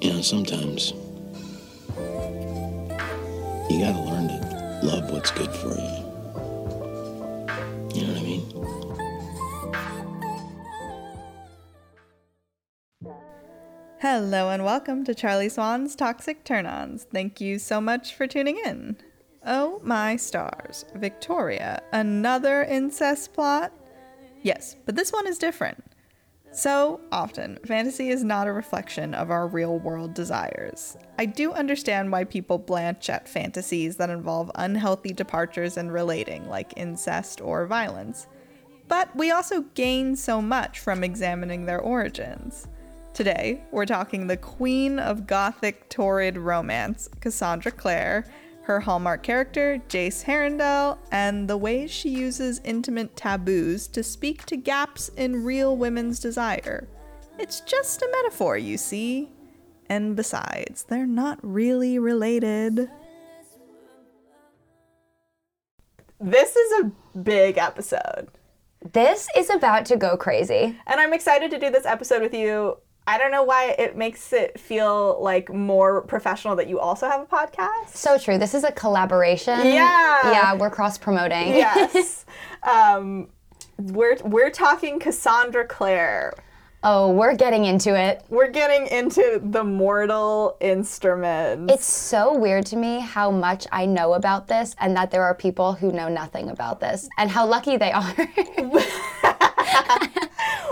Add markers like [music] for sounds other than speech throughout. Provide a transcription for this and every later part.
You know, sometimes you gotta learn to love what's good for you. You know what I mean? Hello and welcome to Charlie Swan's Toxic Turn Ons. Thank you so much for tuning in. Oh my stars. Victoria, another incest plot? Yes, but this one is different. So often, fantasy is not a reflection of our real world desires. I do understand why people blanch at fantasies that involve unhealthy departures in relating, like incest or violence. But we also gain so much from examining their origins. Today, we're talking the queen of gothic torrid romance, Cassandra Clare, her hallmark character, Jace Herondale, and the ways she uses intimate taboos to speak to gaps in real women's desire. It's just a metaphor, you see. And besides, they're not really related. This is a big episode. This is about to go crazy. And I'm excited to do this episode with you. I don't know why it makes it feel like more professional that you also have a podcast. So true. This is a collaboration. Yeah. Yeah, we're cross promoting. Yes. [laughs] um, we're we're talking Cassandra Clare. oh, we're getting into it. We're getting into the mortal instruments. It's so weird to me how much I know about this and that there are people who know nothing about this and how lucky they are. [laughs] [laughs]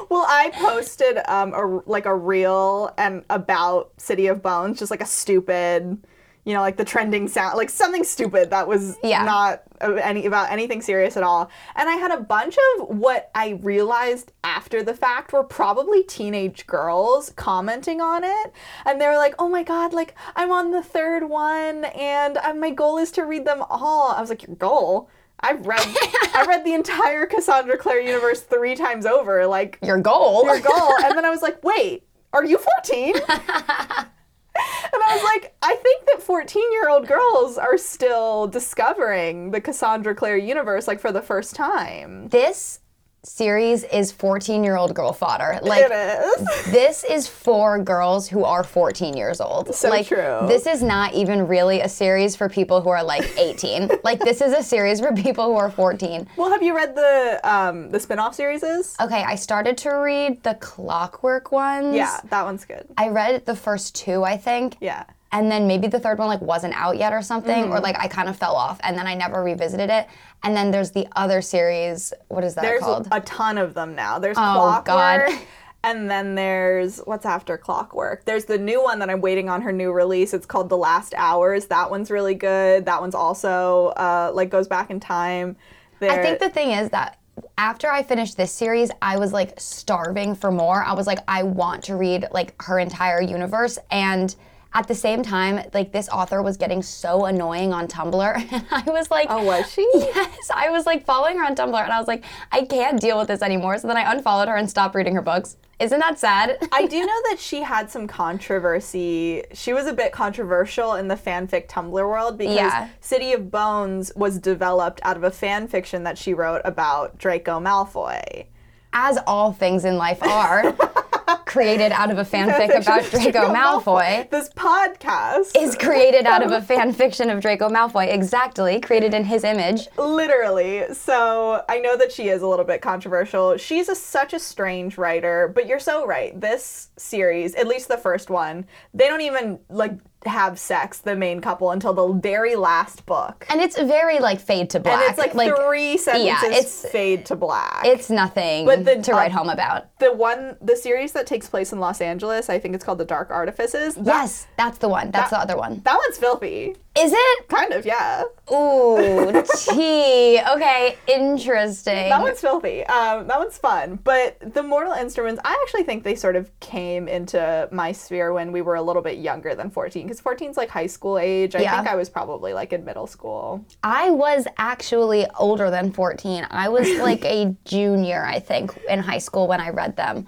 well, I posted um a, like a reel and about City of Bones, just like a stupid, you know, like the trending sound, like something stupid that was Yeah. not any about anything serious at all. And I had a bunch of what I realized after the fact were probably teenage girls commenting on it, and they were like, "Oh my god, like I'm on the third one, and uh, my goal is to read them all." I was like, "Your goal." I've read I read the entire Cassandra Clare universe three times over. Like Your goal. your goal. And then I was like, wait, are you 14? [laughs] and I was like, I think that 14 year old girls are still discovering the Cassandra Clare universe like for the first time. This series is 14 year old girl fodder. Like, is. [laughs] this is for girls who are 14 years old. So like, true. This is not even really a series for people who are like [laughs] 18. like, this is a series for people who are 14. Well, have you read the um, the spin off series? Okay, I started to read the Clockwork ones. Yeah, that one's good. I read the first two, I think. Yeah. And then maybe the third one like wasn't out yet or something, Mm-hmm. or like I kind of fell off, and then I never revisited it. And then there's the other series. What is that There's called? a ton of them now. There's Oh, God. [laughs] And then there's what's after Clockwork. There's the new one that I'm waiting on her new release. It's called The Last Hours. That one's really good. That one's also uh, like goes back in time. I think the thing is that after I finished this series, I was like starving for more. I was like, I want to read like her entire universe. And at the same time, like this author was getting so annoying on Tumblr. [laughs] And I was like, Oh, was she? Yes, I was like following her on Tumblr and I was like, I can't deal with this anymore. So then I unfollowed her and stopped reading her books. Isn't that sad? [laughs] I do know that she had some controversy. She was a bit controversial in the fanfic Tumblr world because Yeah. City of Bones was developed out of a fan fiction that she wrote about Draco Malfoy. As all things in life are, [laughs] created out of a fanfic [laughs] about Draco Malfoy. This podcast Is created out of a [laughs] fan fiction of Draco Malfoy, exactly, created in his image. Literally. So I know that she is a little bit controversial. She's a, such a strange writer, but you're so right. This series, at least the first one, they don't even like have sex, the main couple, until the very last book. And it's very like fade to black. And it's like, three sentences yeah, it's- fade to black. It's nothing But the- to write uh, home about. the one, the series that takes place in Los Angeles, I think it's called The Dark Artifices. That, Yes, that's the one. That's the other one. That one's filthy. Is it? Kind of, yeah. Ooh, [laughs] tea. Okay, interesting. That one's filthy. Um, that one's fun. But the Mortal Instruments, I actually think they sort of came into my sphere when we were a little bit younger than 14, because 14's like high school age. I Yeah. think I was probably like in middle school. I was actually older than 14. I was [laughs] like a junior, I think, in high school when I read them.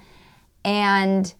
And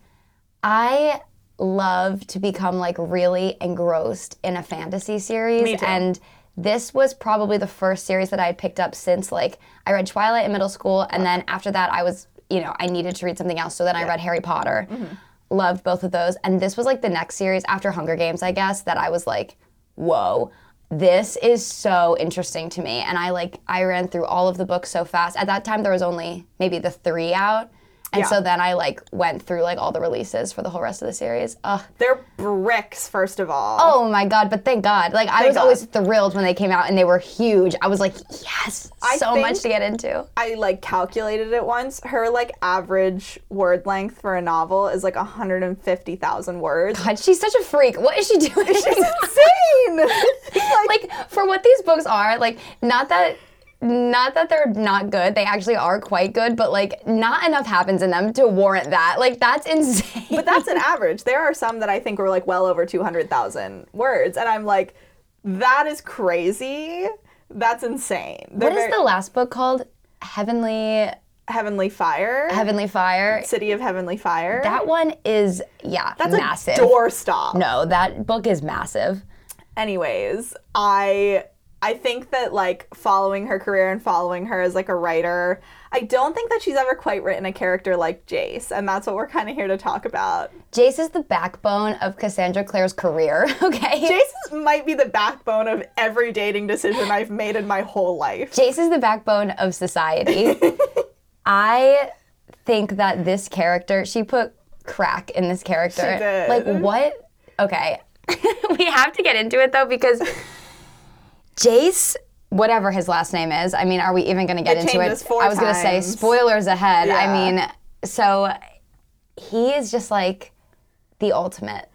I love to become like really engrossed in a fantasy series. And this was probably the first series that I had picked up since like I read Twilight in middle school. And then after that, I was, you know, I needed to read something else. So then I read Harry Potter. Mm-hmm. loved both of those. And this was like the next series after Hunger Games, I guess, that I was like, whoa. This is so interesting to me. And I like I ran through all of the books so fast. At that time there was only maybe the 3 out. And Yeah. so then I like went through like all the releases for the whole rest of the series. Ugh. They're bricks, first of all. Oh my god, but thank God. Like I Thank was always thrilled when they came out and they were huge. I was like, yes, I so much to get into. I like calculated it once. Her like average word length for a novel is like 150,000 words. God, she's such a freak. What is she doing? She's [laughs] insane. like, like for what these books are, like not that not that they're not good. They actually are quite good, but like not enough happens in them to warrant that. Like that's [laughs] insane. but that's an average. There are some that I think were like well over 200,000 words and I'm like that is crazy. That's insane. They're what is very- the last book called? Heavenly Heavenly Fire? Heavenly Fire. City of Heavenly Fire? That one is yeah, That's massive. a doorstop. no, that book is massive. anyways i i think that like following her career and following her as like a writer i don't think that she's ever quite written a character like jace and that's what we're kind of here to talk about Jace is the backbone of Cassandra Clare's career, [laughs] okay? jace might be the backbone of every dating decision i've made in my whole life Jace is the backbone of society. [laughs] I think that this character, she put crack in this character. She did. Like what? Okay. [laughs] we have to get into it though because Jace, whatever his last name is, I mean, are we even going to get It into it? I was going to say spoilers ahead. I mean, so he is just like the ultimate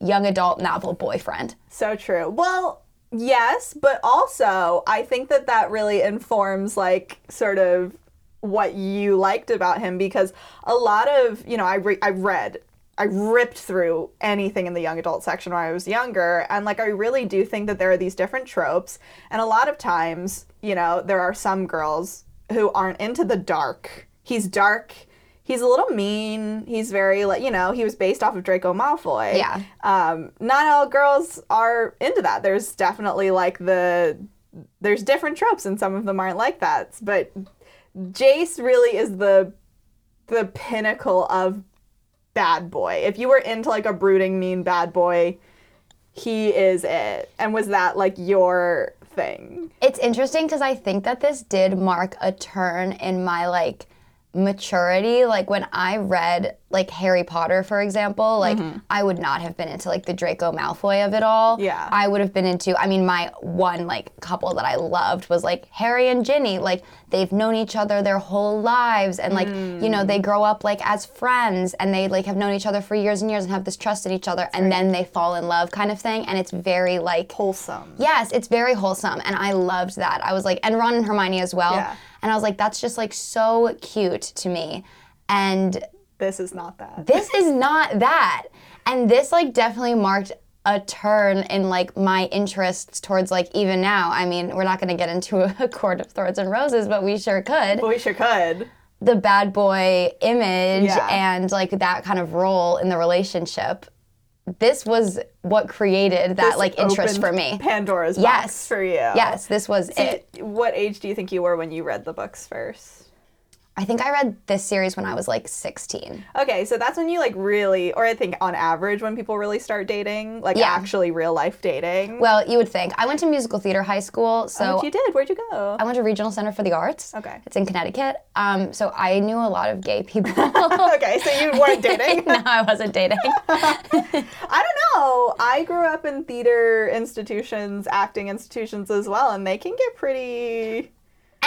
young adult novel boyfriend. So true. Well, yes, but also I think that that really informs like sort of what you liked about him because a lot of, you know, I re- I read I ripped through anything in the young adult section when I was younger and like I really do think that there are these different tropes and a lot of times, you know, there are some girls who aren't into the dark. He's dark. He's a little mean. He's very like, you know, he was based off of Draco Malfoy Yeah. um, not all girls are into that. There's definitely like the there's different tropes and some of them aren't like that. But Jace really is the the pinnacle of bad boy. If you were into like a brooding mean bad boy, he is it. And was that like your thing? It's interesting because I think that this did mark a turn in my like maturity. Like when I read like Harry Potter, for example, like mm-hmm. I would not have been into like the Draco Malfoy of it all. Yeah. I would have been into, I mean, my one like couple that I loved was like Harry and Ginny. Like they've known each other their whole lives and like, you know, they mm. grow up like as friends and they like have known each other for years and years and have this trust in each other and then they fall in love kind of thing. And it's very like, Wholesome. Yes, it's very wholesome, and I loved that. I was like, and Ron and Hermione as well. Yeah. And I was like, that's just like so cute to me. And This is not that. this is not that. And this like definitely marked a turn in like my interests towards like even now. I mean, we're not going to get into a [laughs] court of thorns and roses, but we sure could. But we sure could. The bad boy image Yeah. and like that kind of role in the relationship. This was what created that This like interest for me. Pandora's Yes. box for you. Yes, this was it. What age do you think you were when you read the books first? I think I read this series when I was like 16. Okay, so that's when you like really, or I think on average when people really start dating, like Yeah. actually real life dating. Well, you would think. I went to musical theater high school, so What you did? Where'd you go? I went to Regional Center for the Arts. Okay. It's in Connecticut. Um, so I knew a lot of gay [laughs] people. okay, so you weren't dating. [laughs] no, I wasn't dating. [laughs] I don't know. I grew up in theater institutions, acting institutions as well, and they can get pretty.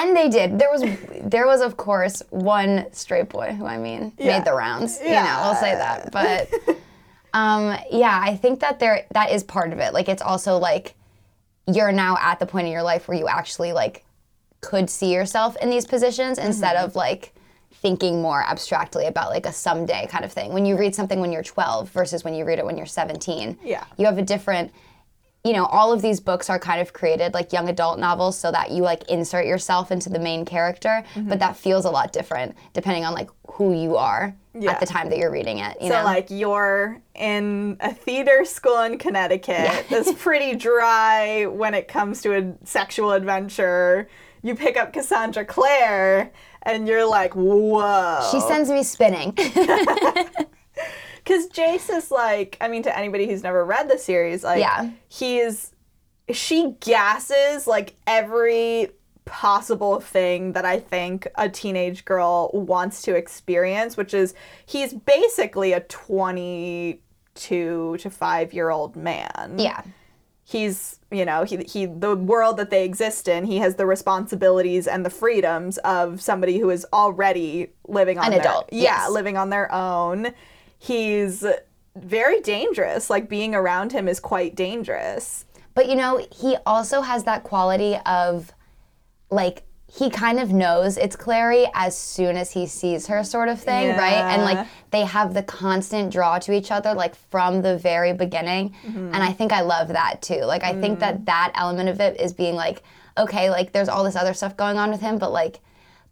And they did. There was, there was of course one straight boy who I mean Yeah. made the rounds. You Yeah. know, I'll say that. But um, yeah, I think that there that is part of it. Like it's also like you're now at the point in your life where you actually like could see yourself in these positions instead Mm-hmm. of like thinking more abstractly about like a someday kind of thing. When you read something when you're 12 versus when you read it when you're 17, Yeah. you have a different you know, all of these books are kind of created like young adult novels so that you like insert yourself into the main character, Mm-hmm. but that feels a lot different depending on like who you are Yeah. at the time that you're reading it, you So know. like you're in a theater school in Connecticut that's [laughs] pretty dry when it comes to a sexual adventure. You pick up Cassandra Clare, and you're like, whoa. She sends me spinning. [laughs] [laughs] Because Jace is like, I mean, to anybody who's never read the series, like, Yeah. he is, she gasses like every possible thing that I think a teenage girl wants to experience, which is he's basically a 22 to 5 year old man. yeah. He's, you know, he, he, the world that they exist in, he has the responsibilities and the freedoms of somebody who is already living on An their, adult, Yeah, yes. living on their own. He's very dangerous. Like being around him is quite dangerous. But you know, he also has that quality of like he kind of knows it's Clary as soon as he sees her sort of thing, right? And like they have the constant draw to each other like from the very beginning. Mm-hmm. And I think I love that too. Like I think Mm. that that element of it is being like okay, like there's all this other stuff going on with him, but like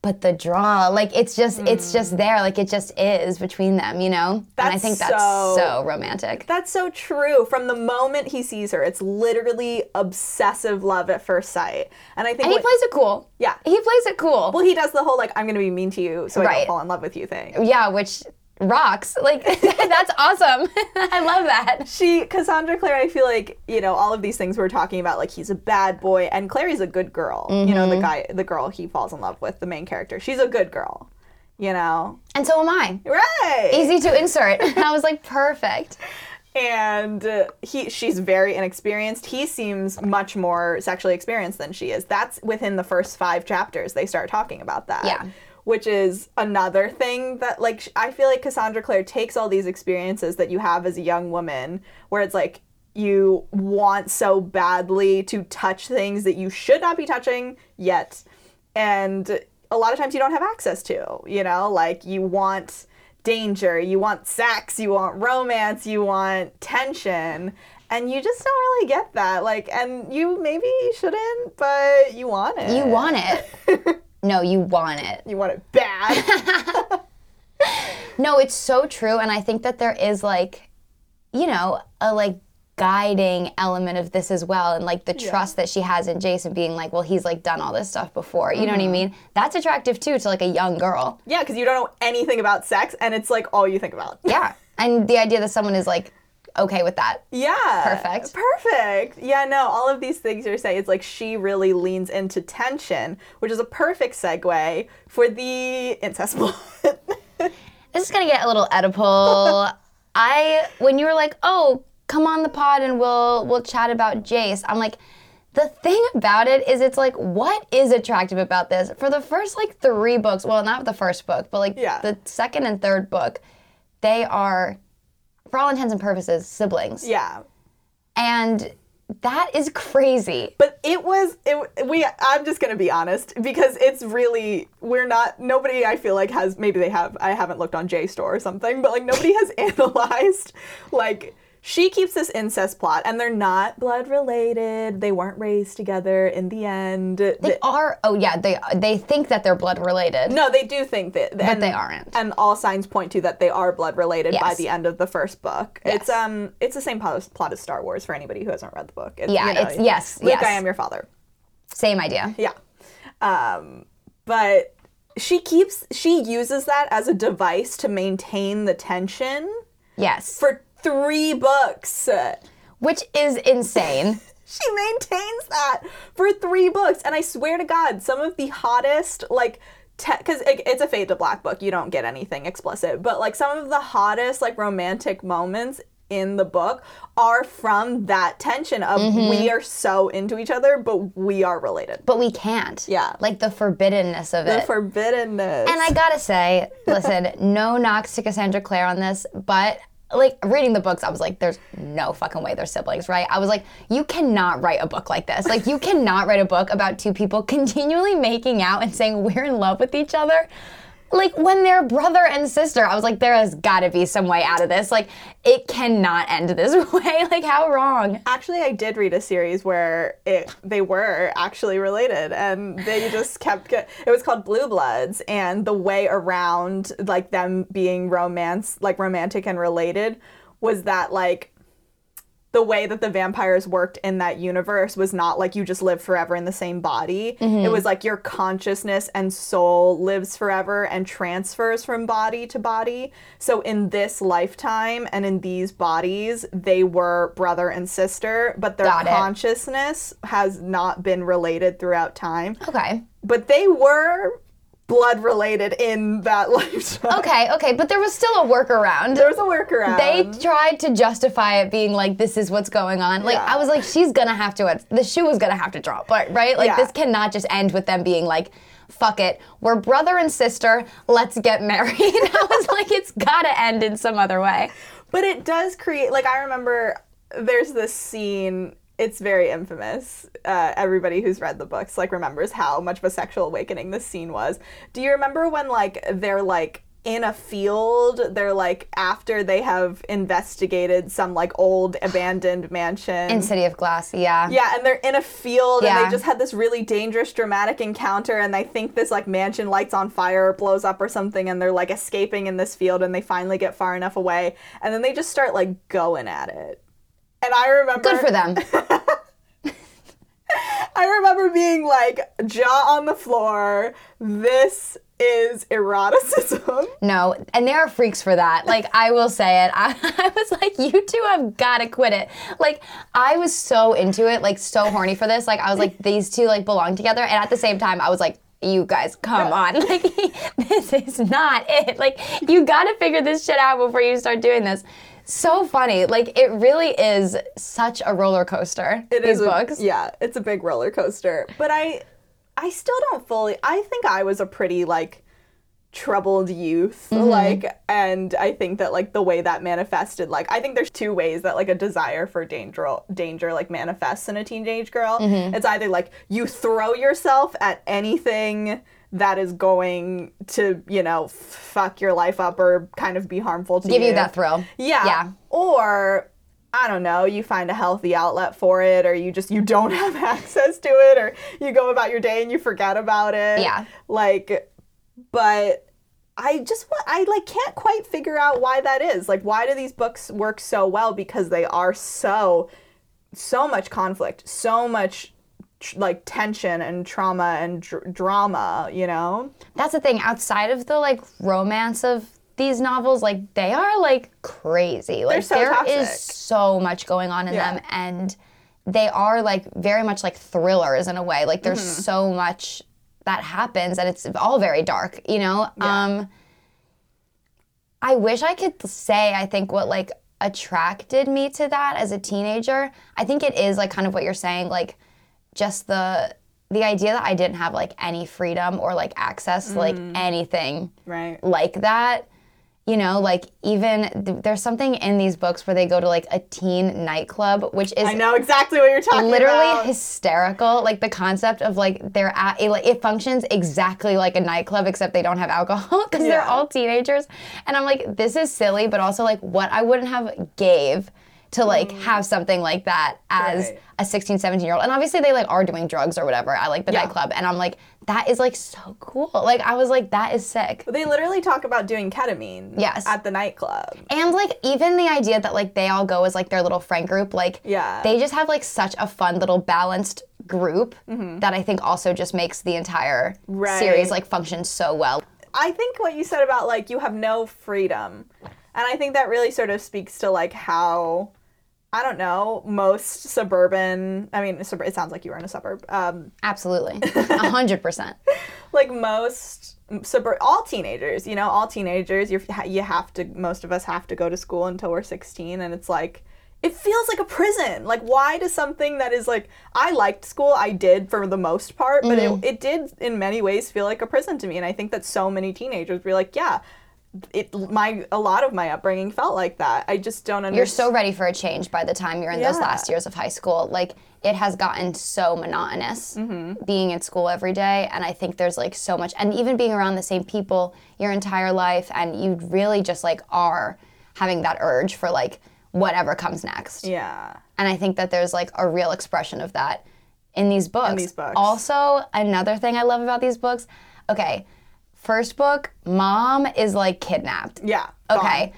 but the draw, like it's just it's just there, like it just is between them, you know? and I Mm. That's think that's so- so romantic. That's so true. From the moment he sees her, it's literally obsessive love at first sight. And I think And he plays it cool. Yeah. He plays it cool. well, he does the whole like I'm gonna be mean to you so I don't fall in love with you thing. Yeah, which rocks. Like [laughs] that's awesome. [laughs] I love that. She Cassandra Clare, I feel like you know all of these things we're talking about. Like he's a bad boy, and Clary's a good girl. You know the guy, the girl he falls in love with, the main character. She's a good girl. You know, And so am I. right? Easy to insert. [laughs] I was like, perfect. and uh, he she's very inexperienced he seems much more sexually experienced than she is that's within the first five chapters they start talking about that Yeah. Which is another thing that like i feel like cassandra clare takes all these experiences that you have as a young woman where it's like you want so badly to touch things that you should not be touching yet. And a lot of times you don't have access to you know? Like you want danger you want sex you want romance you want tension. And you just don't really get that. Like and you maybe shouldn't but you want it. You want it. [laughs] No, you want it. you want it bad [laughs] [laughs] No, it's so true. And I think that there is like, you know, a like guiding element of this as well. And like the trust that she has in Jason being like, well, he's like done all this stuff before. You know what I mm-hmm. mean? That's attractive too to like a young girl. yeah because you don't know anything about sex and it's like all you think about Yeah. And the idea that someone is like okay with that. Yeah. Perfect. Perfect. Yeah, no, all of these things you're saying, it's like she really leans into tension, which is a perfect segue for the incest [laughs] plot. This is gonna get a little Oedipal. [laughs] I when you were like, oh, come on the pod and we'll we'll chat about Jace. I'm like, the thing about it is it's like, what is attractive about this? For the first like three books, well, not the first book, but like Yeah. the second and third book, they are, for all intents and purposes, siblings. yeah. And that is crazy. But it was it we I'm just going to be honest because it's really we're not nobody I feel like has maybe they have I haven't looked on JSTOR or something, but like nobody has [laughs] analyzed like she keeps this incest plot and they're not blood related. They weren't raised together in the end. They are. Oh yeah, they they think that they're blood related. No, they do think that, but they aren't. And all signs point to that they are blood related by the end of the first book. It's um, it's the same plot, plot as Star Wars for anybody who hasn't read the book. It's, Yeah, you know, it's- yes, Luke, yes. I am your father. Same idea. Yeah, um, but she keeps she uses that as a device to maintain the tension Yes. for three books. Which is insane. [laughs] She maintains that for three books, and I swear to God, some of the hottest like. Because it's a fade to black book, you don't get anything explicit, but like some of the hottest like romantic moments in the book are from that tension of Mm-hmm. we are so into each other, but we are related. but we can't. Yeah. Like the forbiddenness of The it. The forbiddenness. and I gotta say, listen, [laughs] no knocks to Cassandra Clare on this, but like reading the books, I was like, there's no fucking way they're siblings, right? I was like, you cannot write a book like this. Like, you cannot write a book about two people continually making out and saying we're in love with each other. Like when they're brother and sister, I was like, there has got to be some way out of this. Like, it cannot end this [laughs] way. Like, how wrong? Actually, I did read a series where it they were actually related, and they just kept. Get, it was called Blue Bloods, and the way around like them being romance, like romantic and related, was that like the way that the vampires worked in that universe was not like you just live forever in the same body. Mm-hmm. It was like your consciousness and soul lives forever and transfers from body to body. So in this lifetime and in these bodies, they were brother and sister, but their Got it. consciousness has not been related throughout time. Okay. But they were blood related in that [laughs] lifetime. Okay, okay, but there was still a workaround. There was a workaround. they tried to justify it being like this is what's going on. Like Yeah. I was like, she's gonna have to. The shoe was gonna have to drop, but right? Like Yeah. this cannot just end with them being like, "Fuck it, we're brother and sister. Let's get married." [laughs] I was like, it's gotta end in some other way. But it does create like I remember there's this scene it's very infamous. Uh, everybody who's read the books like remembers how much of a sexual awakening this scene was. Do you remember when like they're like in a field, they're like after they have investigated some like old abandoned mansion. In City of Glass, yeah. Yeah, and they're in a field and they just had this really dangerous dramatic encounter and they think this like mansion lights on fire or blows up or something and they're like escaping in this field and they finally get far enough away and then they just start like going at it. And I remember Good for them. [laughs] I remember being like jaw on the floor. This is eroticism. No, and there are freaks for that. Like I will say it. I, [laughs] I was like, you two have got to quit it. Like I was so into it, like so horny for this. Like I was like, [laughs] these two like belong together, and at the same time, I was like. You guys, come on. Like, this is not it. Like, you gotta figure this shit out before you start doing this. So funny. Like, it really is such a roller coaster. It these is a- books. yeah, it's a big roller coaster. But I I still don't fully I think I was a pretty like troubled youth Mm-hmm. like and I think that like the way that manifested like I think there's two ways that like a desire for danger danger like manifests in a teenage girl. Mm-hmm. It's either like you throw yourself at anything that is going to, you know, fuck your life up or kind of be harmful to Give you. you that thrill. Yeah. Yeah. Or I don't know, you find a healthy outlet for it or you just you don't [laughs] have access to it or you go about your day and you forget about it. Yeah. Like but I just want I like can't quite figure out why that is. Like why do these books work so well because they are so so much conflict, so much tr- like tension and trauma and dr- drama, you know? that's the thing outside of the like romance of these novels like they are like crazy like so there is toxic. so much going on in Yeah. them and they are like very much like thrillers in a way like there's Mm-hmm. so much that happens and it's all very dark you know um i wish i could say i think what like attracted me to that as a teenager i think it is like kind of what you're saying like just the the idea that i didn't have like any freedom or like access to like Mm. anything Right. like that. You know, like even th- there's something in these books where they go to like a teen nightclub, which is I know exactly what you're talking literally about. Literally hysterical. Like the concept of like they're at it, like, it functions exactly like a nightclub except they don't have alcohol [laughs] because they're all teenagers. And I'm like, this is silly, but also like what I wouldn't have gave to like have something like that as Mm. Right. a 16, 17 year old. And obviously they like are doing drugs or whatever. I like the Yeah. nightclub, and I'm like, that is like so cool. Like I was like, that is sick. They literally talk about doing ketamine Yes. at the nightclub. And like even the idea that like they all go as like their little friend group, like Yeah. they just have like such a fun little balanced group that I think also just makes the entire Mm-hmm. Right. series like function so well. I think what you said about like you have no freedom. And I think that really sort of speaks to like how I don't know, most suburban, I mean, it sounds like you were in a suburb. Um, Absolutely, [laughs] a hundred percent. like most suburb all teenagers, you know, all teenagers, you you have to most of us have to go to school until we're 16 and it's like it feels like a prison. Like why does something that is like I liked school, I did for the most part, but Mm-hmm. it it did in many ways feel like a prison to me and I think that so many teenagers were like, yeah, it my a lot of my upbringing felt like that. I just don't understand. You're so ready for a change by the time you're in those last years of high school. Like it has gotten so monotonous Mm-hmm. being in school every day, and I think there's like so much, and even being around the same people your entire life, and you really just like are having that urge for like whatever comes next. Yeah. And I think that there's like a real expression of that in these books. these books. Also, another thing I love about these books, okay, first book, mom is like kidnapped. Yeah. Okay.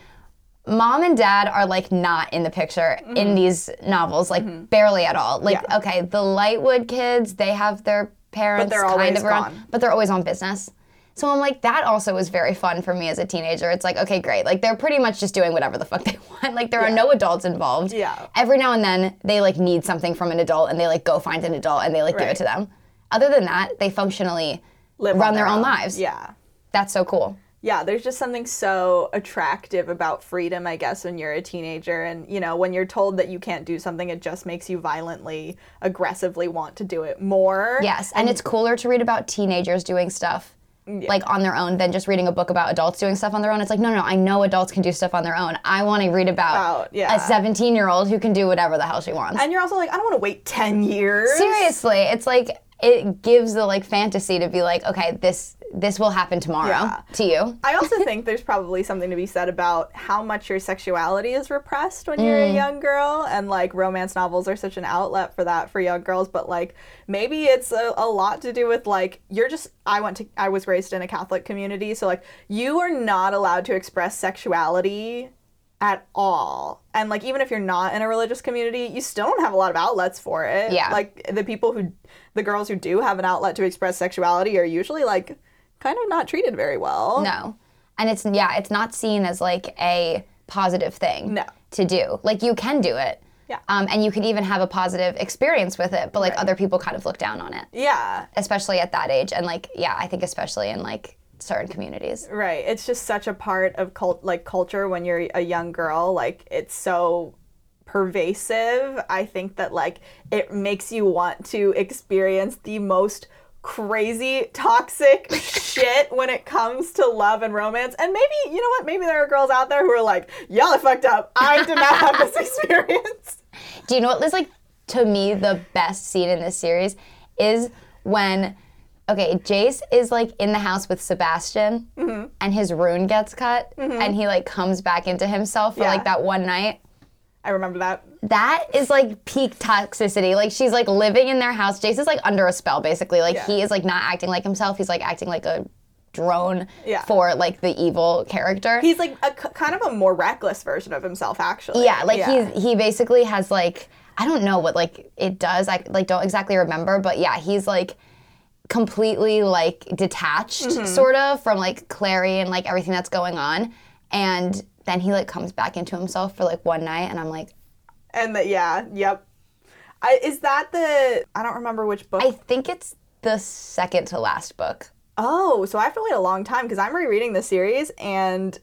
mom and dad are like not in the picture in these novels, like barely at all. Like, Mm-hmm. Yeah. okay, the Lightwood kids, they have their parents kind of around, gone. but they're always on business. So I'm like, that also was very fun for me as a teenager. It's like, okay, great. Like they're pretty much just doing whatever the fuck [laughs] they want. Like there are no adults involved. Yeah. Every now and then they like need something from an adult and they like go find an adult and they like give it to them. Other than that, they functionally Live run their own lives. Yeah. That's so cool. Yeah, there's just something so attractive about freedom, I guess, when you're a teenager. And, you know, when you're told that you can't do something, it just makes you violently, aggressively want to do it more. Yes, and it's cooler to read about teenagers doing stuff like on their own than just reading a book about adults doing stuff on their own. It's like, no, no, I know adults can do stuff on their own. I want to read about About- yeah. a 17 year old who can do whatever the hell she wants. And you're also like, I don't want to wait 10 years. Seriously, it's like it gives the like fantasy to be like, okay, this this will happen tomorrow Yeah. to you. I also [laughs] think there's probably something to be said about how much your sexuality is repressed when you're a mm. young girl, and like romance novels are such an outlet for that for young girls. But like maybe it's a, a lot to do with like you're just. I went to. I was raised in a Catholic community, so like you are not allowed to express sexuality at all. And like even if you're not in a religious community, you still don't have a lot of outlets for it. Yeah. Like the people who the girls who do have an outlet to express sexuality are usually like kind of not treated very well. No. And it's yeah, it's not seen as like a positive thing No. to do. Like you can do it. Yeah. Um, and you can even have a positive experience with it, but like other people kind of look down on it, Yeah. especially at that age. And like, yeah, I think especially in like certain communities. Right. It's just such a part of cult like culture when you're a young girl. Like it's so pervasive. I think that like it makes you want to experience the most crazy toxic [laughs] shit when it comes to love and romance. And maybe, you know what? Maybe there are girls out there who are like, y'all are fucked up. I did not have this [laughs] experience. Do you know what was like to me the best scene in this series is when okay, Jace is like in the house with Sebastian Mm-hmm. and his rune gets cut and he like comes back into himself for Yeah. like that one night. I remember that. That is like peak toxicity. Like she's like living in their house. Jace is like under a spell basically. Like Yeah. he is like not acting like himself. He's like acting like a drone Yeah. for like the evil character. He's like a kind of a more reckless version of himself, actually. Yeah, like he's he basically has like I don't know what like it does. I like don't exactly remember, but yeah, he's like completely like detached Mm-hmm. sort of from like Clary and like everything that's going on. And then he like comes back into himself for like one night and I'm like, And that, yeah, yep. I, is that the? I don't remember which book. I think it's the second to last book. oh, so I have to wait a long time because I'm rereading the series, and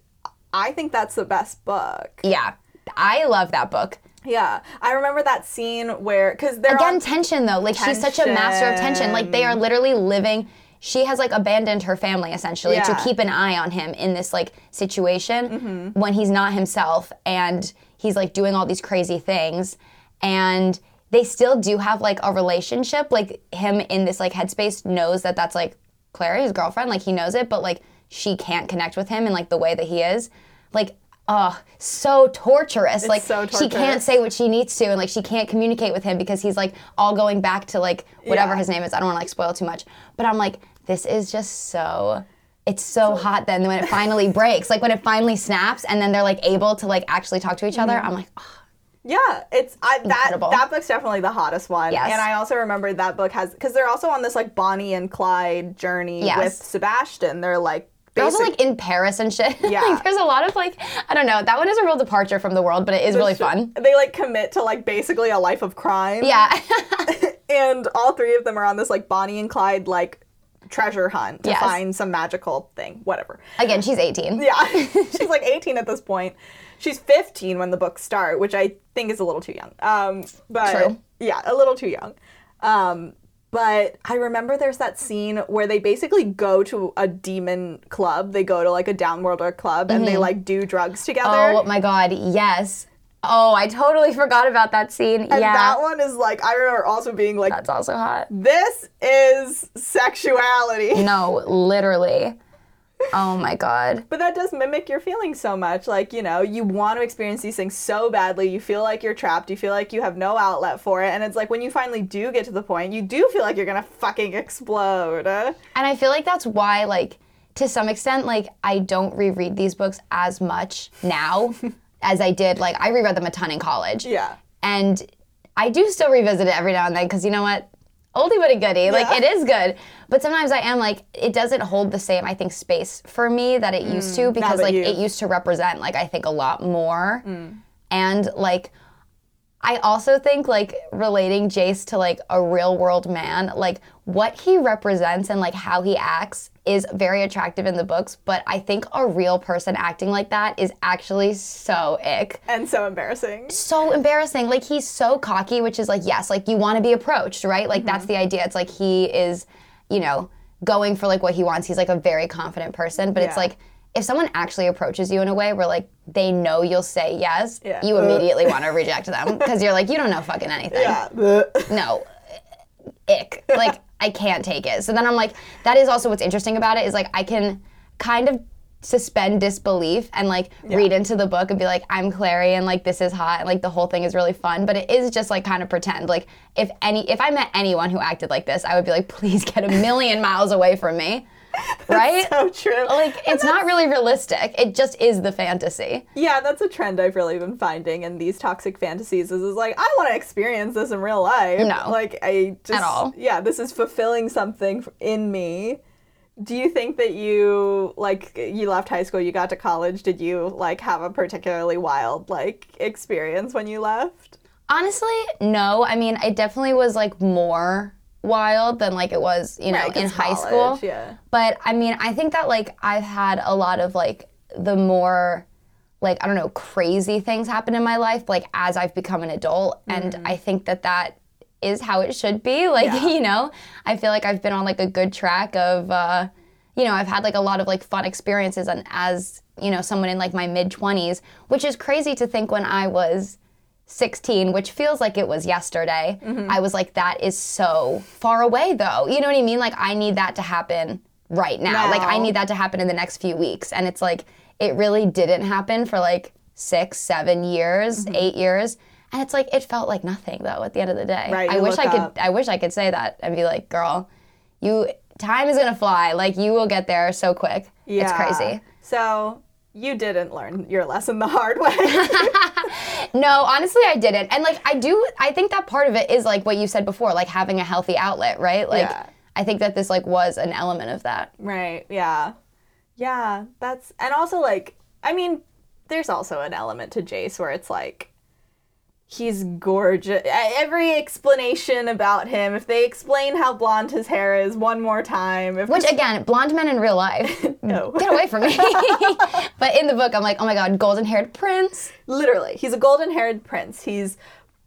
I think that's the best book. Yeah. I love that book. Yeah, I remember that scene where because they're Again, on, tension though. Like she's such a master of tension. Like they are literally living. She has like abandoned her family essentially to keep an eye on him in this like situation when he's not himself and he's like doing all these crazy things and they still do have like a relationship. Like him in this like headspace knows that that's like Clary, his girlfriend. Like he knows it, but like she can't connect with him in like the way that he is. Like. Oh, so torturous. like so torturous. she can't say what she needs to and like she can't communicate with him because he's like all going back to like whatever Yeah. his name is. I don't want to like spoil too much. But I'm like this is just so it's so hot then when it finally [laughs] breaks. Like when it finally snaps and then they're like able to like actually talk to each other. Mm-hmm. I'm like, oh, Yeah, it's I, that Incredible. that book's definitely the hottest one. Yes. And I also remember that book has because they're also on this like Bonnie and Clyde journey Yes. with Sebastian. They're like they're also basic- like in Paris and shit. [laughs] Yeah. like there's a lot of like I don't know. That one is a real departure from the world, but it is really fun. They like commit to like basically a life of crime. Yeah. [laughs] and all three of them are on this like Bonnie and Clyde like treasure hunt to Yes. find some magical thing, whatever. Again, she's 18. [laughs] Yeah, she's like 18 at this point. She's 15 when the books start, which I think is a little too young. Um, but True. yeah, a little too young. Um, but I remember there's that scene where they basically go to a demon club. They go to like a downworlder club and they like do drugs together. Mm-hmm. Oh my god, yes. Oh, I totally forgot about that scene. and yeah. that one is like I remember also being like, That's also hot. this is sexuality. No, literally. Oh my god. But that does mimic your feelings so much. Like, you know, you want to experience these things so badly. You feel like you're trapped. You feel like you have no outlet for it. And it's like when you finally do get to the point, you do feel like you're going to fucking explode. And I feel like that's why, like, to some extent, like, I don't reread these books as much now [laughs] as I did. Like I reread them a ton in college. Yeah. And I do still revisit it every now and then because you know what? Oldie but a goodie. Like it is good. But sometimes I am like, it doesn't hold the same, I think, space for me that it used to mm, because like you've- it used to represent like I think a lot more. Mm. And like I also think like relating Jace to like a real world man, like what he represents and like how he acts is very attractive in the books, but I think a real person acting like that is actually so ick And so embarrassing. so embarrassing. Like he's so cocky, which is like, yes, like you want to be approached, right? Like that's mm-hmm. the idea. It's like he is, you know, going for like what he wants. He's like a very confident person, but it's like if someone actually approaches you in a way where like they know you'll say yes, Yeah. you immediately want to reject them because you're like, you don't know fucking anything. Yeah. [laughs] No, ick. Like I can't take it. So then I'm like, that is also what's interesting about it is like I can kind of suspend disbelief and like read into the book and be like, I'm Clary and like this is hot and like the whole thing is really fun. But it is just like kind of pretend. Like if any if I met anyone who acted like this, I would be like, please get a million miles away from me. [laughs] Right? so true. like it's not really realistic. It just is the fantasy. Yeah, that's a trend I've really been finding in these toxic fantasies. Is, is like I want to experience this in real life. No. like I just all. Yeah, this is fulfilling something in me. Do you think that you like you left high school, you got to college? Did you like have a particularly wild like experience when you left? Honestly, no. I mean, it definitely was like more wild than like it was, you know, Right, in high college, school. yeah. But I mean, I think that like I've had a lot of like the more like I don't know, crazy things happen in my life like as I've become an adult and I think that that is how it should be. [laughs] Like, Mm-hmm. Yeah. you know, I feel like I've been on like a good track of uh you know, I've had like a lot of like fun experiences and as, you know, someone in like my mid 20s, which is crazy to think when I was 16, which feels like it was yesterday. Mm-hmm. I was like, that is so far away though. You know what I mean? Like, I need that to happen right now. Like, I need that to happen in the next few weeks. And it's like, it really didn't happen for like six, seven years, Mm-hmm. eight years. And it's like, it felt like nothing though at the end of the day. Right, I wish I could, up. I wish I could say that and be like, girl, you, time is gonna fly. Like, you will get there so quick. It's crazy. So you didn't learn your lesson the hard way. [laughs] No, honestly, I didn't. And like, I do, I think that part of it is like what you said before, like having a healthy outlet, right? Like, Yeah. I think that this like was an element of that. Right. Yeah. Yeah. That's and also like I mean, there's also an element to Jace where it's like he's gorgeous. Every explanation about him, if they explain how blonde his hair is one more time, if Which again, blonde men in real life, [laughs] mm, no, get away from me. [laughs] but in the book, I'm like, oh my god, golden haired prince. literally, he's a golden-haired prince. He's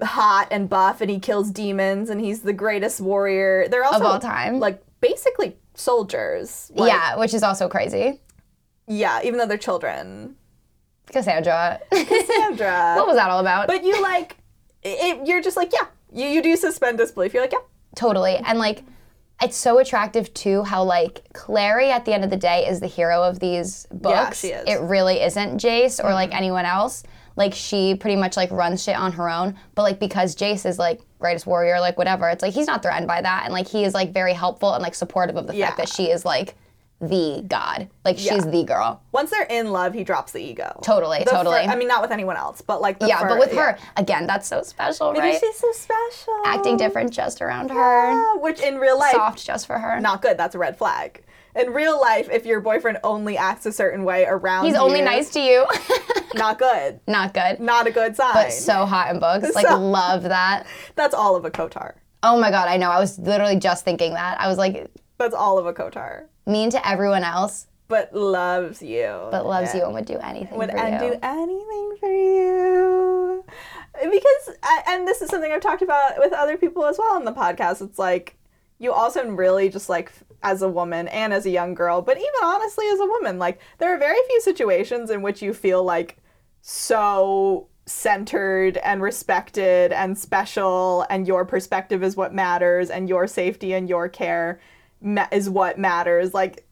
hot and buff, and he kills demons, and he's the greatest warrior. They're also all time. like basically soldiers. Like, yeah, which is also crazy. Yeah. Even though they're children. Cassandra. Sandra. [laughs] what was that all about? But you like, it, you're just like, yeah, you, you do suspend disbelief. You're like, yeah, Totally. And like it's so attractive too how like Clary at the end of the day is the hero of these books. Yeah, she is. Mm-hmm. It really isn't Jace or like anyone else. Like she pretty much like runs shit on her own. But like because Jace is like greatest warrior, like whatever, it's like he's not threatened by that. And like he is like very helpful and like supportive of the Yeah. fact that she is like the god. Like she's Yeah. the girl. once they're in love, he drops the ego. Totally, The fir- totally. I mean, not with anyone else, but like the yeah, fir- but with yeah. her, again, that's so special, Maybe right? she's so special. Acting different just around her. Yeah, which in real life, Soft just for her. not good. That's a red flag. In real life, if your boyfriend only acts a certain way around He's only nice to you. [laughs] Not good. not good. Not a good sign. but so hot in books. Like So- love that. [laughs] That's all of ACOTAR. Oh my god, I know. I was literally just thinking that. I was like That's all of ACOTAR. Mean to everyone else, But loves you. but loves you and would do anything would for and you. do anything for you. Because, and this is something I've talked about with other people as well on the podcast. It's like you also really just like as a woman and as a young girl, but even honestly as a woman, like there are very few situations in which you feel like so centered and respected and special and your perspective is what matters and your safety and your care ma- is what matters like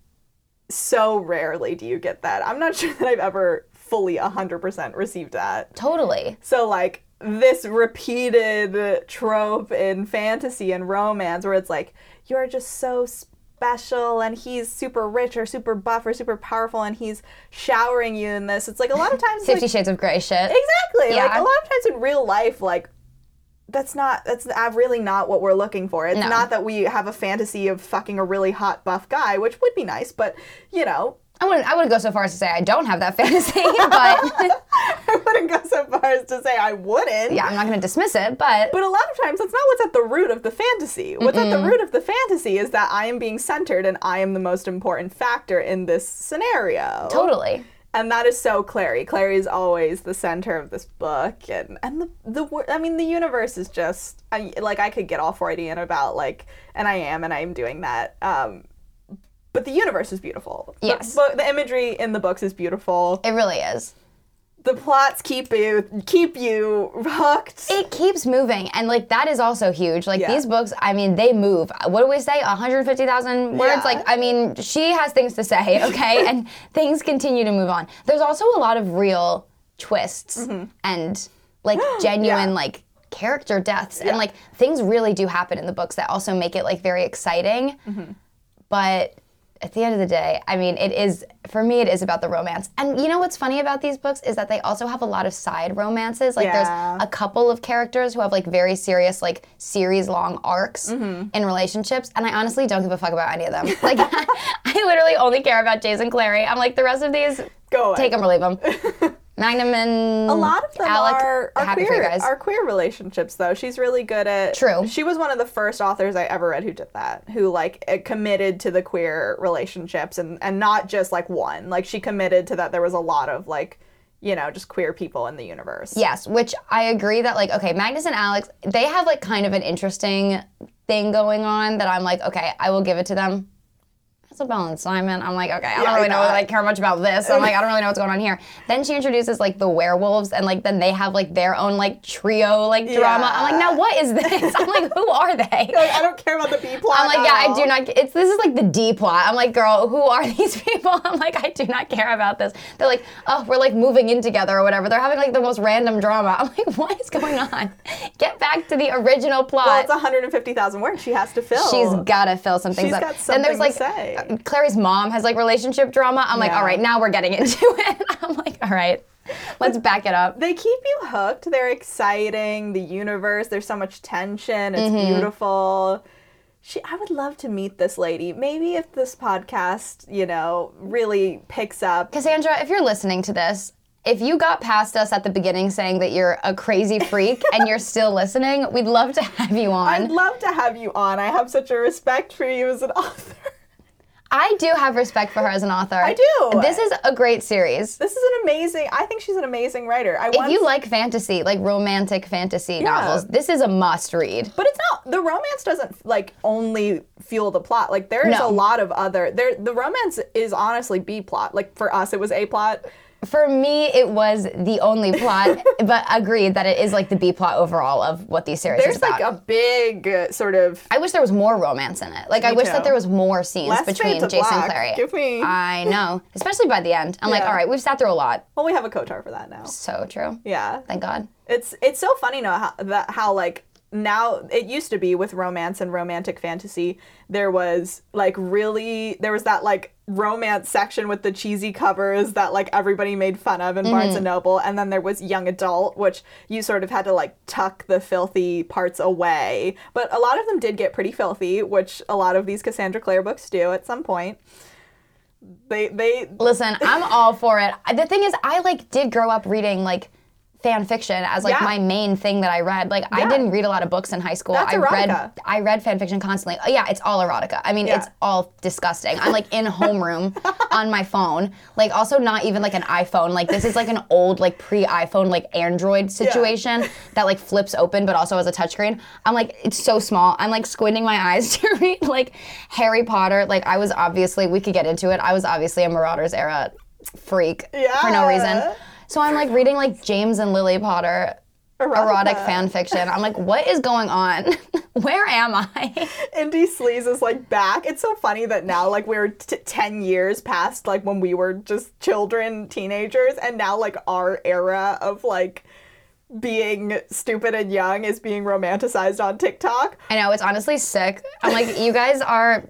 so rarely do you get that. I'm not [laughs] sure that I've ever fully 100% received that. Totally. So, like, this repeated trope in fantasy and romance where it's like, you're just so special and he's super rich or super buff or super powerful and he's showering you in this. It's like a lot of times Fifty like, Shades of Grey shit. Exactly. Like Yeah. a lot of times in real life, like that's not that's really not what we're looking for. It's No. not that we have a fantasy of fucking a really hot buff guy, which would be nice, but you know, I wouldn't. I wouldn't go so far as to say I don't have that [laughs] fantasy, but [laughs] I wouldn't go so far as to say I wouldn't. yeah, I'm not going to dismiss it. But But a lot of times, that's not what's at the root of the fantasy. What's at the root of the fantasy is that I am being centered and I am the most important factor in this scenario. totally. And that is so Clary. Clary is always the center of this book, and and the the I mean the universe is just I, like I could get all Freudian about like, and I am, and I am doing that. Um, but the universe is beautiful. The Yes. book- the imagery in the books is beautiful. It really is. The plots keep you keep you hooked. It keeps moving, and like that is also huge. Like Yeah. these books, I mean, they move. What do we say? 150,000 words. Yeah. Like, I mean, she has things to say, [laughs] okay, and things continue to move on. There's also a lot of real twists and like [gasps] genuine Mm-hmm. Yeah. like character deaths, and like things really do happen in the books that also make it like very exciting. Mm-hmm. But at the end of the day, I mean, it is for me. It is about the romance, and you know what's funny about these books is that they also have a lot of side romances. Like Yeah. there's a couple of characters who have like very serious, like series long arcs Mm-hmm. in relationships, and I honestly don't give a fuck about any of them. [laughs] Like [laughs] I literally only care about Jace and Clary. I'm like the rest of these, Go away. take them or leave them. [laughs] Magnus and A lot of them Alec, are, are happy for you queer guys. are queer relationships though. She's really good at True. She was one of the first authors I ever read who did that, who like eh, committed to the queer relationships and and not just like one. Like she committed to that there was a lot of like, you know, just queer people in the universe. Yes, which I agree that like okay, Magnus and Alex, they have like kind of an interesting thing going on that I'm like, okay, I will give it to them. Isabelle and Simon, I'm like, okay, I don't Yeah, really know I I- care much about this. I'm like, I don't really know what's going on here. Then she introduces like the werewolves, and like then they have like their own like trio like drama. I'm like, now what is this? [laughs] I'm like, who are they? Like, I don't care about the B plot. I'm like, yeah, I do not. It's this is like the D plot. I'm like, girl, who are [laughs] these people? I'm like, I do not care about this. They're like, oh, we're like moving in together or whatever. They're having like the most random drama. I'm like, [laughs] what is going on? Get back to the original plot. Well, it's 150,000 words she has to fill. She's gotta fill some things She's up. got then there's like to say. Clary's mom has like relationship drama. I'm like, Yeah. all right, now we're getting into [laughs] it. I'm like, all right, let's back it up. they keep you hooked. They're exciting. The universe. There's so much tension. It's Mm-hmm. beautiful. She, I would love to meet this lady. Maybe if this podcast, you know, really picks up. Cassandra, if you're listening to this, if you got past us at the beginning saying that you're a crazy freak and you're [laughs] still listening, we'd love to have you on. I'd love to have you on. I have such a respect for you as an [laughs] author. I do have respect for her as an author. I do. This is a great series. This is an amazing. I think she's an amazing writer. I If once, you like fantasy, like romantic fantasy novels, this is a must read. But it's not the romance doesn't like only fuel the plot. Like there's No. a lot of other there the romance is honestly B plot. Like for us it was A plot. For me, it was the only plot, [laughs] but agreed that it is like the B plot overall of what these series There's is about. like a big uh, sort of I wish there was more romance in it. Like I Me wish too. that there was more scenes between Jace and black. Clary. Give me- [laughs] I know, especially by the end. I'm like, Yeah. all right, we've sat through a lot. well we have ACOTAR for that now. So true. Yeah. Thank God. It's it's so funny now how, that how like now it used to be with romance and romantic fantasy there was like really there was that like romance section with the cheesy covers that like everybody made fun of in mm-hmm. Barnes and Noble and then there was young adult which you sort of had to like tuck the filthy parts away. But a lot of them did get pretty filthy which a lot of these Cassandra Clare books do at some point. They they Listen, I'm all for it. The thing is, I like did grow up reading like fan fiction as like Yeah. my main thing that I read. Like I didn't read a lot of books in high school. That's I read. I read fan fiction constantly. Oh, yeah, it's all erotica. I mean, Yeah. it's all disgusting. I'm like in homeroom [laughs] on my phone. Like also not even like an iPhone. Like this is like an old like pre-iPhone like Android situation that like flips open but also has a touchscreen. I'm like it's so small. I'm like squinting my eyes [laughs] to read like Harry Potter. Like I was obviously we could get into it. I was obviously a Marauders era freak for no reason. So I'm like reading like James and Lily Potter erotic Erotica. fan fiction. I'm like, what is going on? [laughs] Where am I? Indie Sleaze is like back. It's so funny that now, like, we're t- 10 years past, like, when we were just children, teenagers, and now, like, our era of, like, being stupid and young is being romanticized on TikTok. I know it's honestly sick. I'm like, you guys are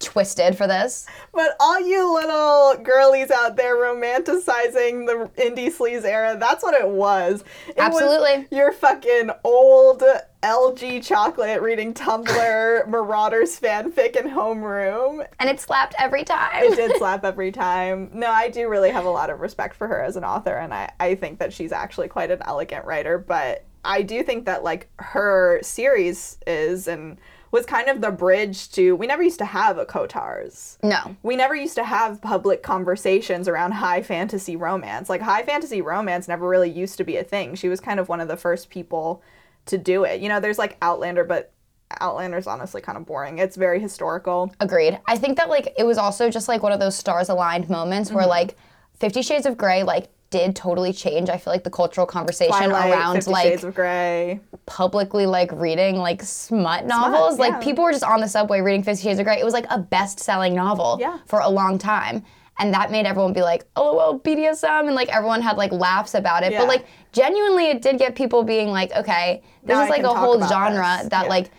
twisted for this. But all you little girlies out there romanticizing the indie sleaze era, that's what it was. It was Absolutely. your fucking old LG chocolate reading Tumblr [laughs] Marauders fanfic in homeroom. And it slapped every time. It did [laughs] slap every time. No, I do really have a lot of respect for her as an author, and I, I think that she's actually quite an elegant writer. But I do think that like her series is and was kind of the bridge to we never used to have ACOTARs. No. We never used to have public conversations around high fantasy romance. Like high fantasy romance never really used to be a thing. She was kind of one of the first people to do it. You know, there's like Outlander, but Outlander's honestly kind of boring. It's very historical. Agreed. I think that like it was also just like one of those stars aligned moments where Mm-hmm. like Fifty Shades of Grey like did totally change. I feel like the cultural conversation Twilight, around Fifty like Shades of Grey. publicly like reading like smut novels. yeah. Like people were just on the subway reading Fifty Shades of Grey. It was like a best selling novel Yeah. for a long time. And that made everyone be like, oh well, BDSM and like everyone had like laughs about it. Yeah. But like genuinely it did get people being like, okay, this Now is like a whole genre this. that like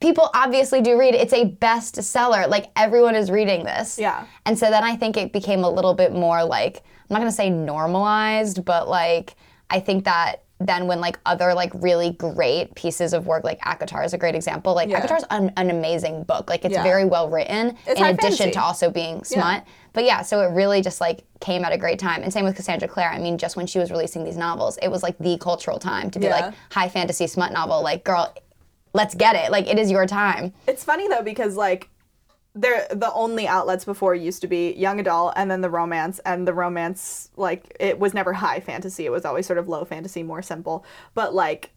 people obviously do read. It's a bestseller. Like everyone is reading this. Yeah. And so then I think it became a little bit more like I'm not gonna say normalized, but like I think that then when like other like really great pieces of work, like ACOTAR is a great example. Like Yeah. ACOTAR's an, an amazing book. Like it's Yeah. very well written It's in addition fantasy. to also being smut. But yeah, so it really just like came at a great time. And same with Cassandra Clare. I mean, just when she was releasing these novels, it was like the cultural time to be Yeah. like high fantasy smut novel. Like, girl, let's get it. Like it is your time. It's funny though because like they're the only outlets before used to be young adult and then the romance and the romance like it was never high fantasy it was always sort of low fantasy more simple but like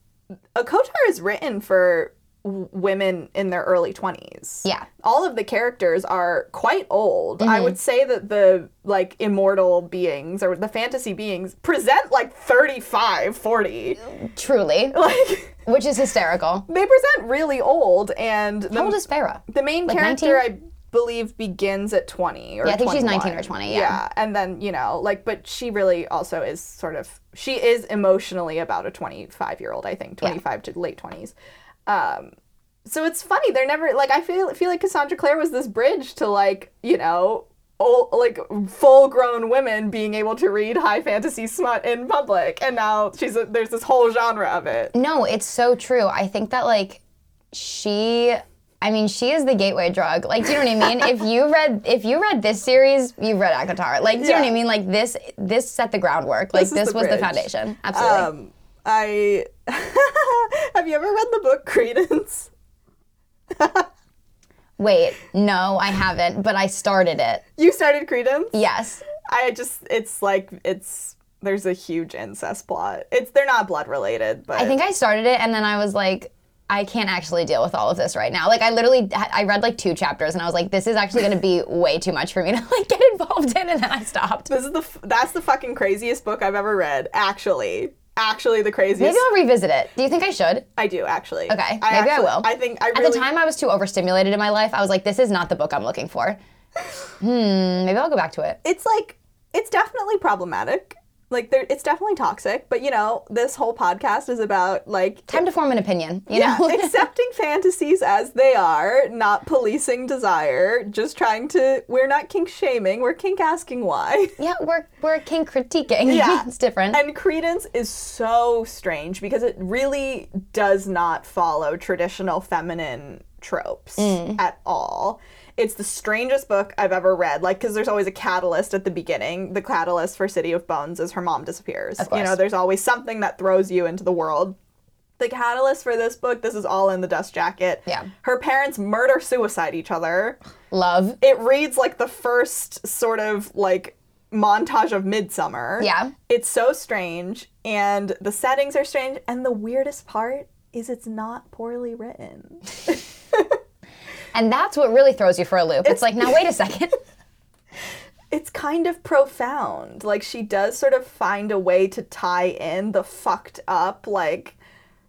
ACOTAR is written for women in their early 20s Yeah. all of the characters are quite old i mm-hmm. would say that the like immortal beings or the fantasy beings present like 35 40 Truly. [laughs] like Which is hysterical. they present really old and the, How old is Feyre? the main Like character, 19? I believe, begins at 20 or Yeah, I think she's 19 or 20, yeah. And then, you know, like, but she really also is sort of, she is emotionally about a 25 year old, I think, 25 to late 20s. Um, so it's funny. They're never, like, I feel, feel like Cassandra Clare was this bridge to, like, you know, old, like full grown women being able to read high fantasy smut in public. And now she's, a, there's this whole genre of it. No, it's so true. I think that like she I mean, she is the gateway drug. Like, do you know what I mean? if you [laughs] read if you read this series, you read ACOTAR. Like, do you know what I mean? Like this this set the groundwork. Like This this the was the foundation. Absolutely. Um, I [laughs] have you ever read the book Credence? [laughs] Wait, no, I haven't, but I started it. You started Credence. Yes. I just it's like it's there's a huge incest plot. It's they're not blood related, but I think I started it and then I was like I can't actually deal with all of this right now. Like I literally I read like two chapters and I was like this is actually going to be way too much for me to [laughs] like get involved in and then I stopped. this is the f- that's the fucking craziest book I've ever read. Actually, actually the craziest. Maybe I'll revisit it. Do you think I should? I do actually. Okay, maybe I I will. I think I At the time, I was too overstimulated in my life. I was like, this is not the book I'm looking for. [laughs] Hmm, maybe I'll go back to it. it's like it's definitely problematic. Like there, it's definitely toxic. But you know, this whole podcast is about like Time to form an opinion, you yeah, know? [laughs] accepting fantasies as they are, not policing desire, just trying to we're not kink shaming, we're kink asking why. [laughs] yeah, we're, we're kink critiquing. Yeah. [laughs] it's different. And Credence is so strange because it really does not follow traditional feminine tropes Mm. at all. It's the strangest book I've ever read. Like, because there's always a catalyst at the beginning. The catalyst for City of Bones is her mom disappears. You know, there's always something that throws you into the world. The catalyst for this book, this is all in the dust jacket. Yeah. Her parents murder suicide each other Love. it reads like the first sort of like montage of Midsommar Yeah. it's so strange and the settings are strange and the weirdest part is it's not poorly written [laughs] And that's what really throws you for a loop. It's, like, now wait a second. [laughs] it's kind of profound like she does sort of find a way to tie in the fucked up like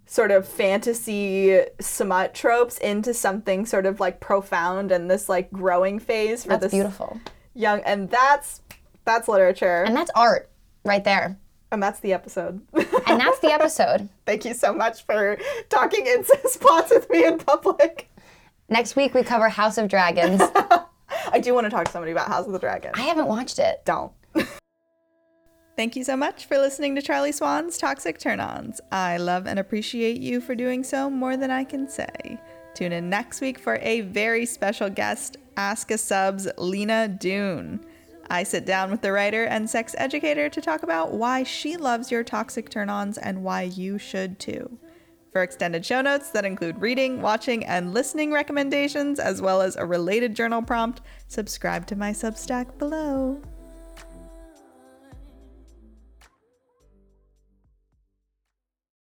sort of fantasy smut tropes into something sort of like profound and this like growing phase for That's this beautiful. young and that's that's literature And that's art right there. and that's the episode And that's the [laughs] episode. Thank you so much for talking incest plots with me in public. Next week, we cover House of Dragons. [laughs] I do want to talk to somebody about House of the Dragon. I haven't watched it. Don't. [laughs] Thank you so much for listening to Charlie Swan's Toxic Turn Ons. I love and appreciate you for doing so more than I can say. Tune in next week for a very special guest, Ask a Sub's Lina Dune. I sit down with the writer and sex educator to talk about why she loves your toxic turn ons and why you should too. For extended show notes that include reading, watching, and listening recommendations, as well as a related journal prompt, subscribe to my Substack below.